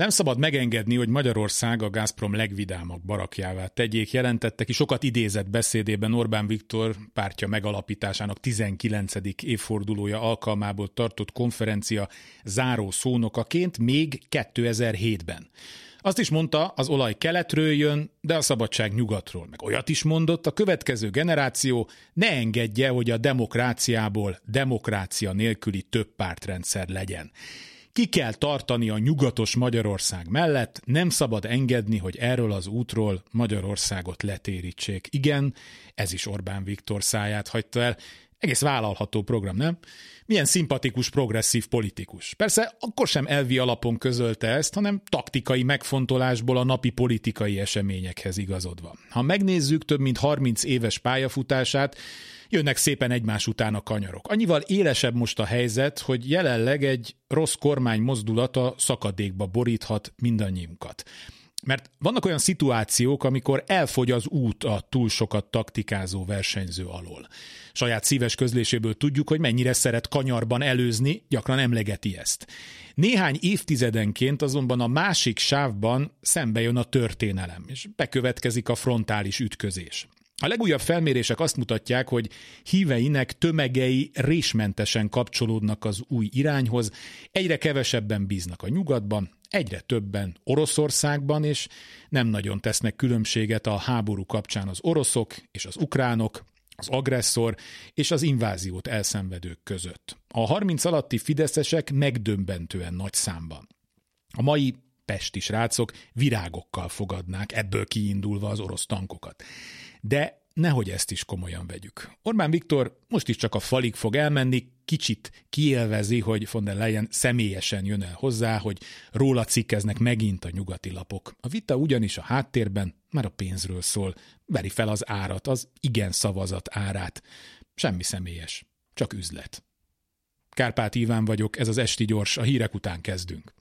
Nem szabad megengedni, hogy Magyarország a Gazprom legvidámabb barakjává tegyék, jelentette ki sokat idézett beszédében Orbán Viktor pártja megalapításának 19. évfordulója alkalmából tartott konferencia záró szónokaként még 2007-ben. Azt is mondta, az olaj keletről jön, de a szabadság nyugatról. Meg olyat is mondott, a következő generáció ne engedje, hogy a demokráciából demokrácia nélküli több pártrendszer legyen. Ki kell tartani a nyugatos Magyarország mellett, nem szabad engedni, hogy erről az útról Magyarországot letérítsék. Igen, ez is Orbán Viktor száját hagyta el. Egész vállalható program, nem? Milyen szimpatikus, progresszív politikus. Persze akkor sem elvi alapon közölte ezt, hanem taktikai megfontolásból a napi politikai eseményekhez igazodva. Ha megnézzük több mint 30 éves pályafutását, jönnek szépen egymás után a kanyarok. Annyival élesebb most a helyzet, hogy jelenleg egy rossz kormány mozdulata szakadékba boríthat mindannyiunkat. Mert vannak olyan szituációk, amikor elfogy az út a túl sokat taktikázó versenyző alól. Saját szíves közléséből tudjuk, hogy mennyire szeret kanyarban előzni, gyakran emlegeti ezt. Néhány évtizedenként azonban a másik sávban szembe jön a történelem, és bekövetkezik a frontális ütközés. A legújabb felmérések azt mutatják, hogy híveinek tömegei résmentesen kapcsolódnak az új irányhoz, egyre kevesebben bíznak a nyugatban, egyre többen Oroszországban, és nem nagyon tesznek különbséget a háború kapcsán az oroszok és az ukránok, az agresszor és az inváziót elszenvedők között. A 30 alatti fideszesek megdömbentően nagy számban. A mai pesti srácok virágokkal fogadnák ebből kiindulva az orosz tankokat. De nehogy ezt is komolyan vegyük. Orbán Viktor most is csak a falig fog elmenni, kicsit kielvezi, hogy von der Leyen személyesen jön el hozzá, hogy róla cikkeznek megint a nyugati lapok. A vita ugyanis a háttérben már a pénzről szól, veri fel az árat, az igen szavazat árát. Semmi személyes, csak üzlet. Kárpát Iván vagyok, ez az Esti Gyors, a hírek után kezdünk.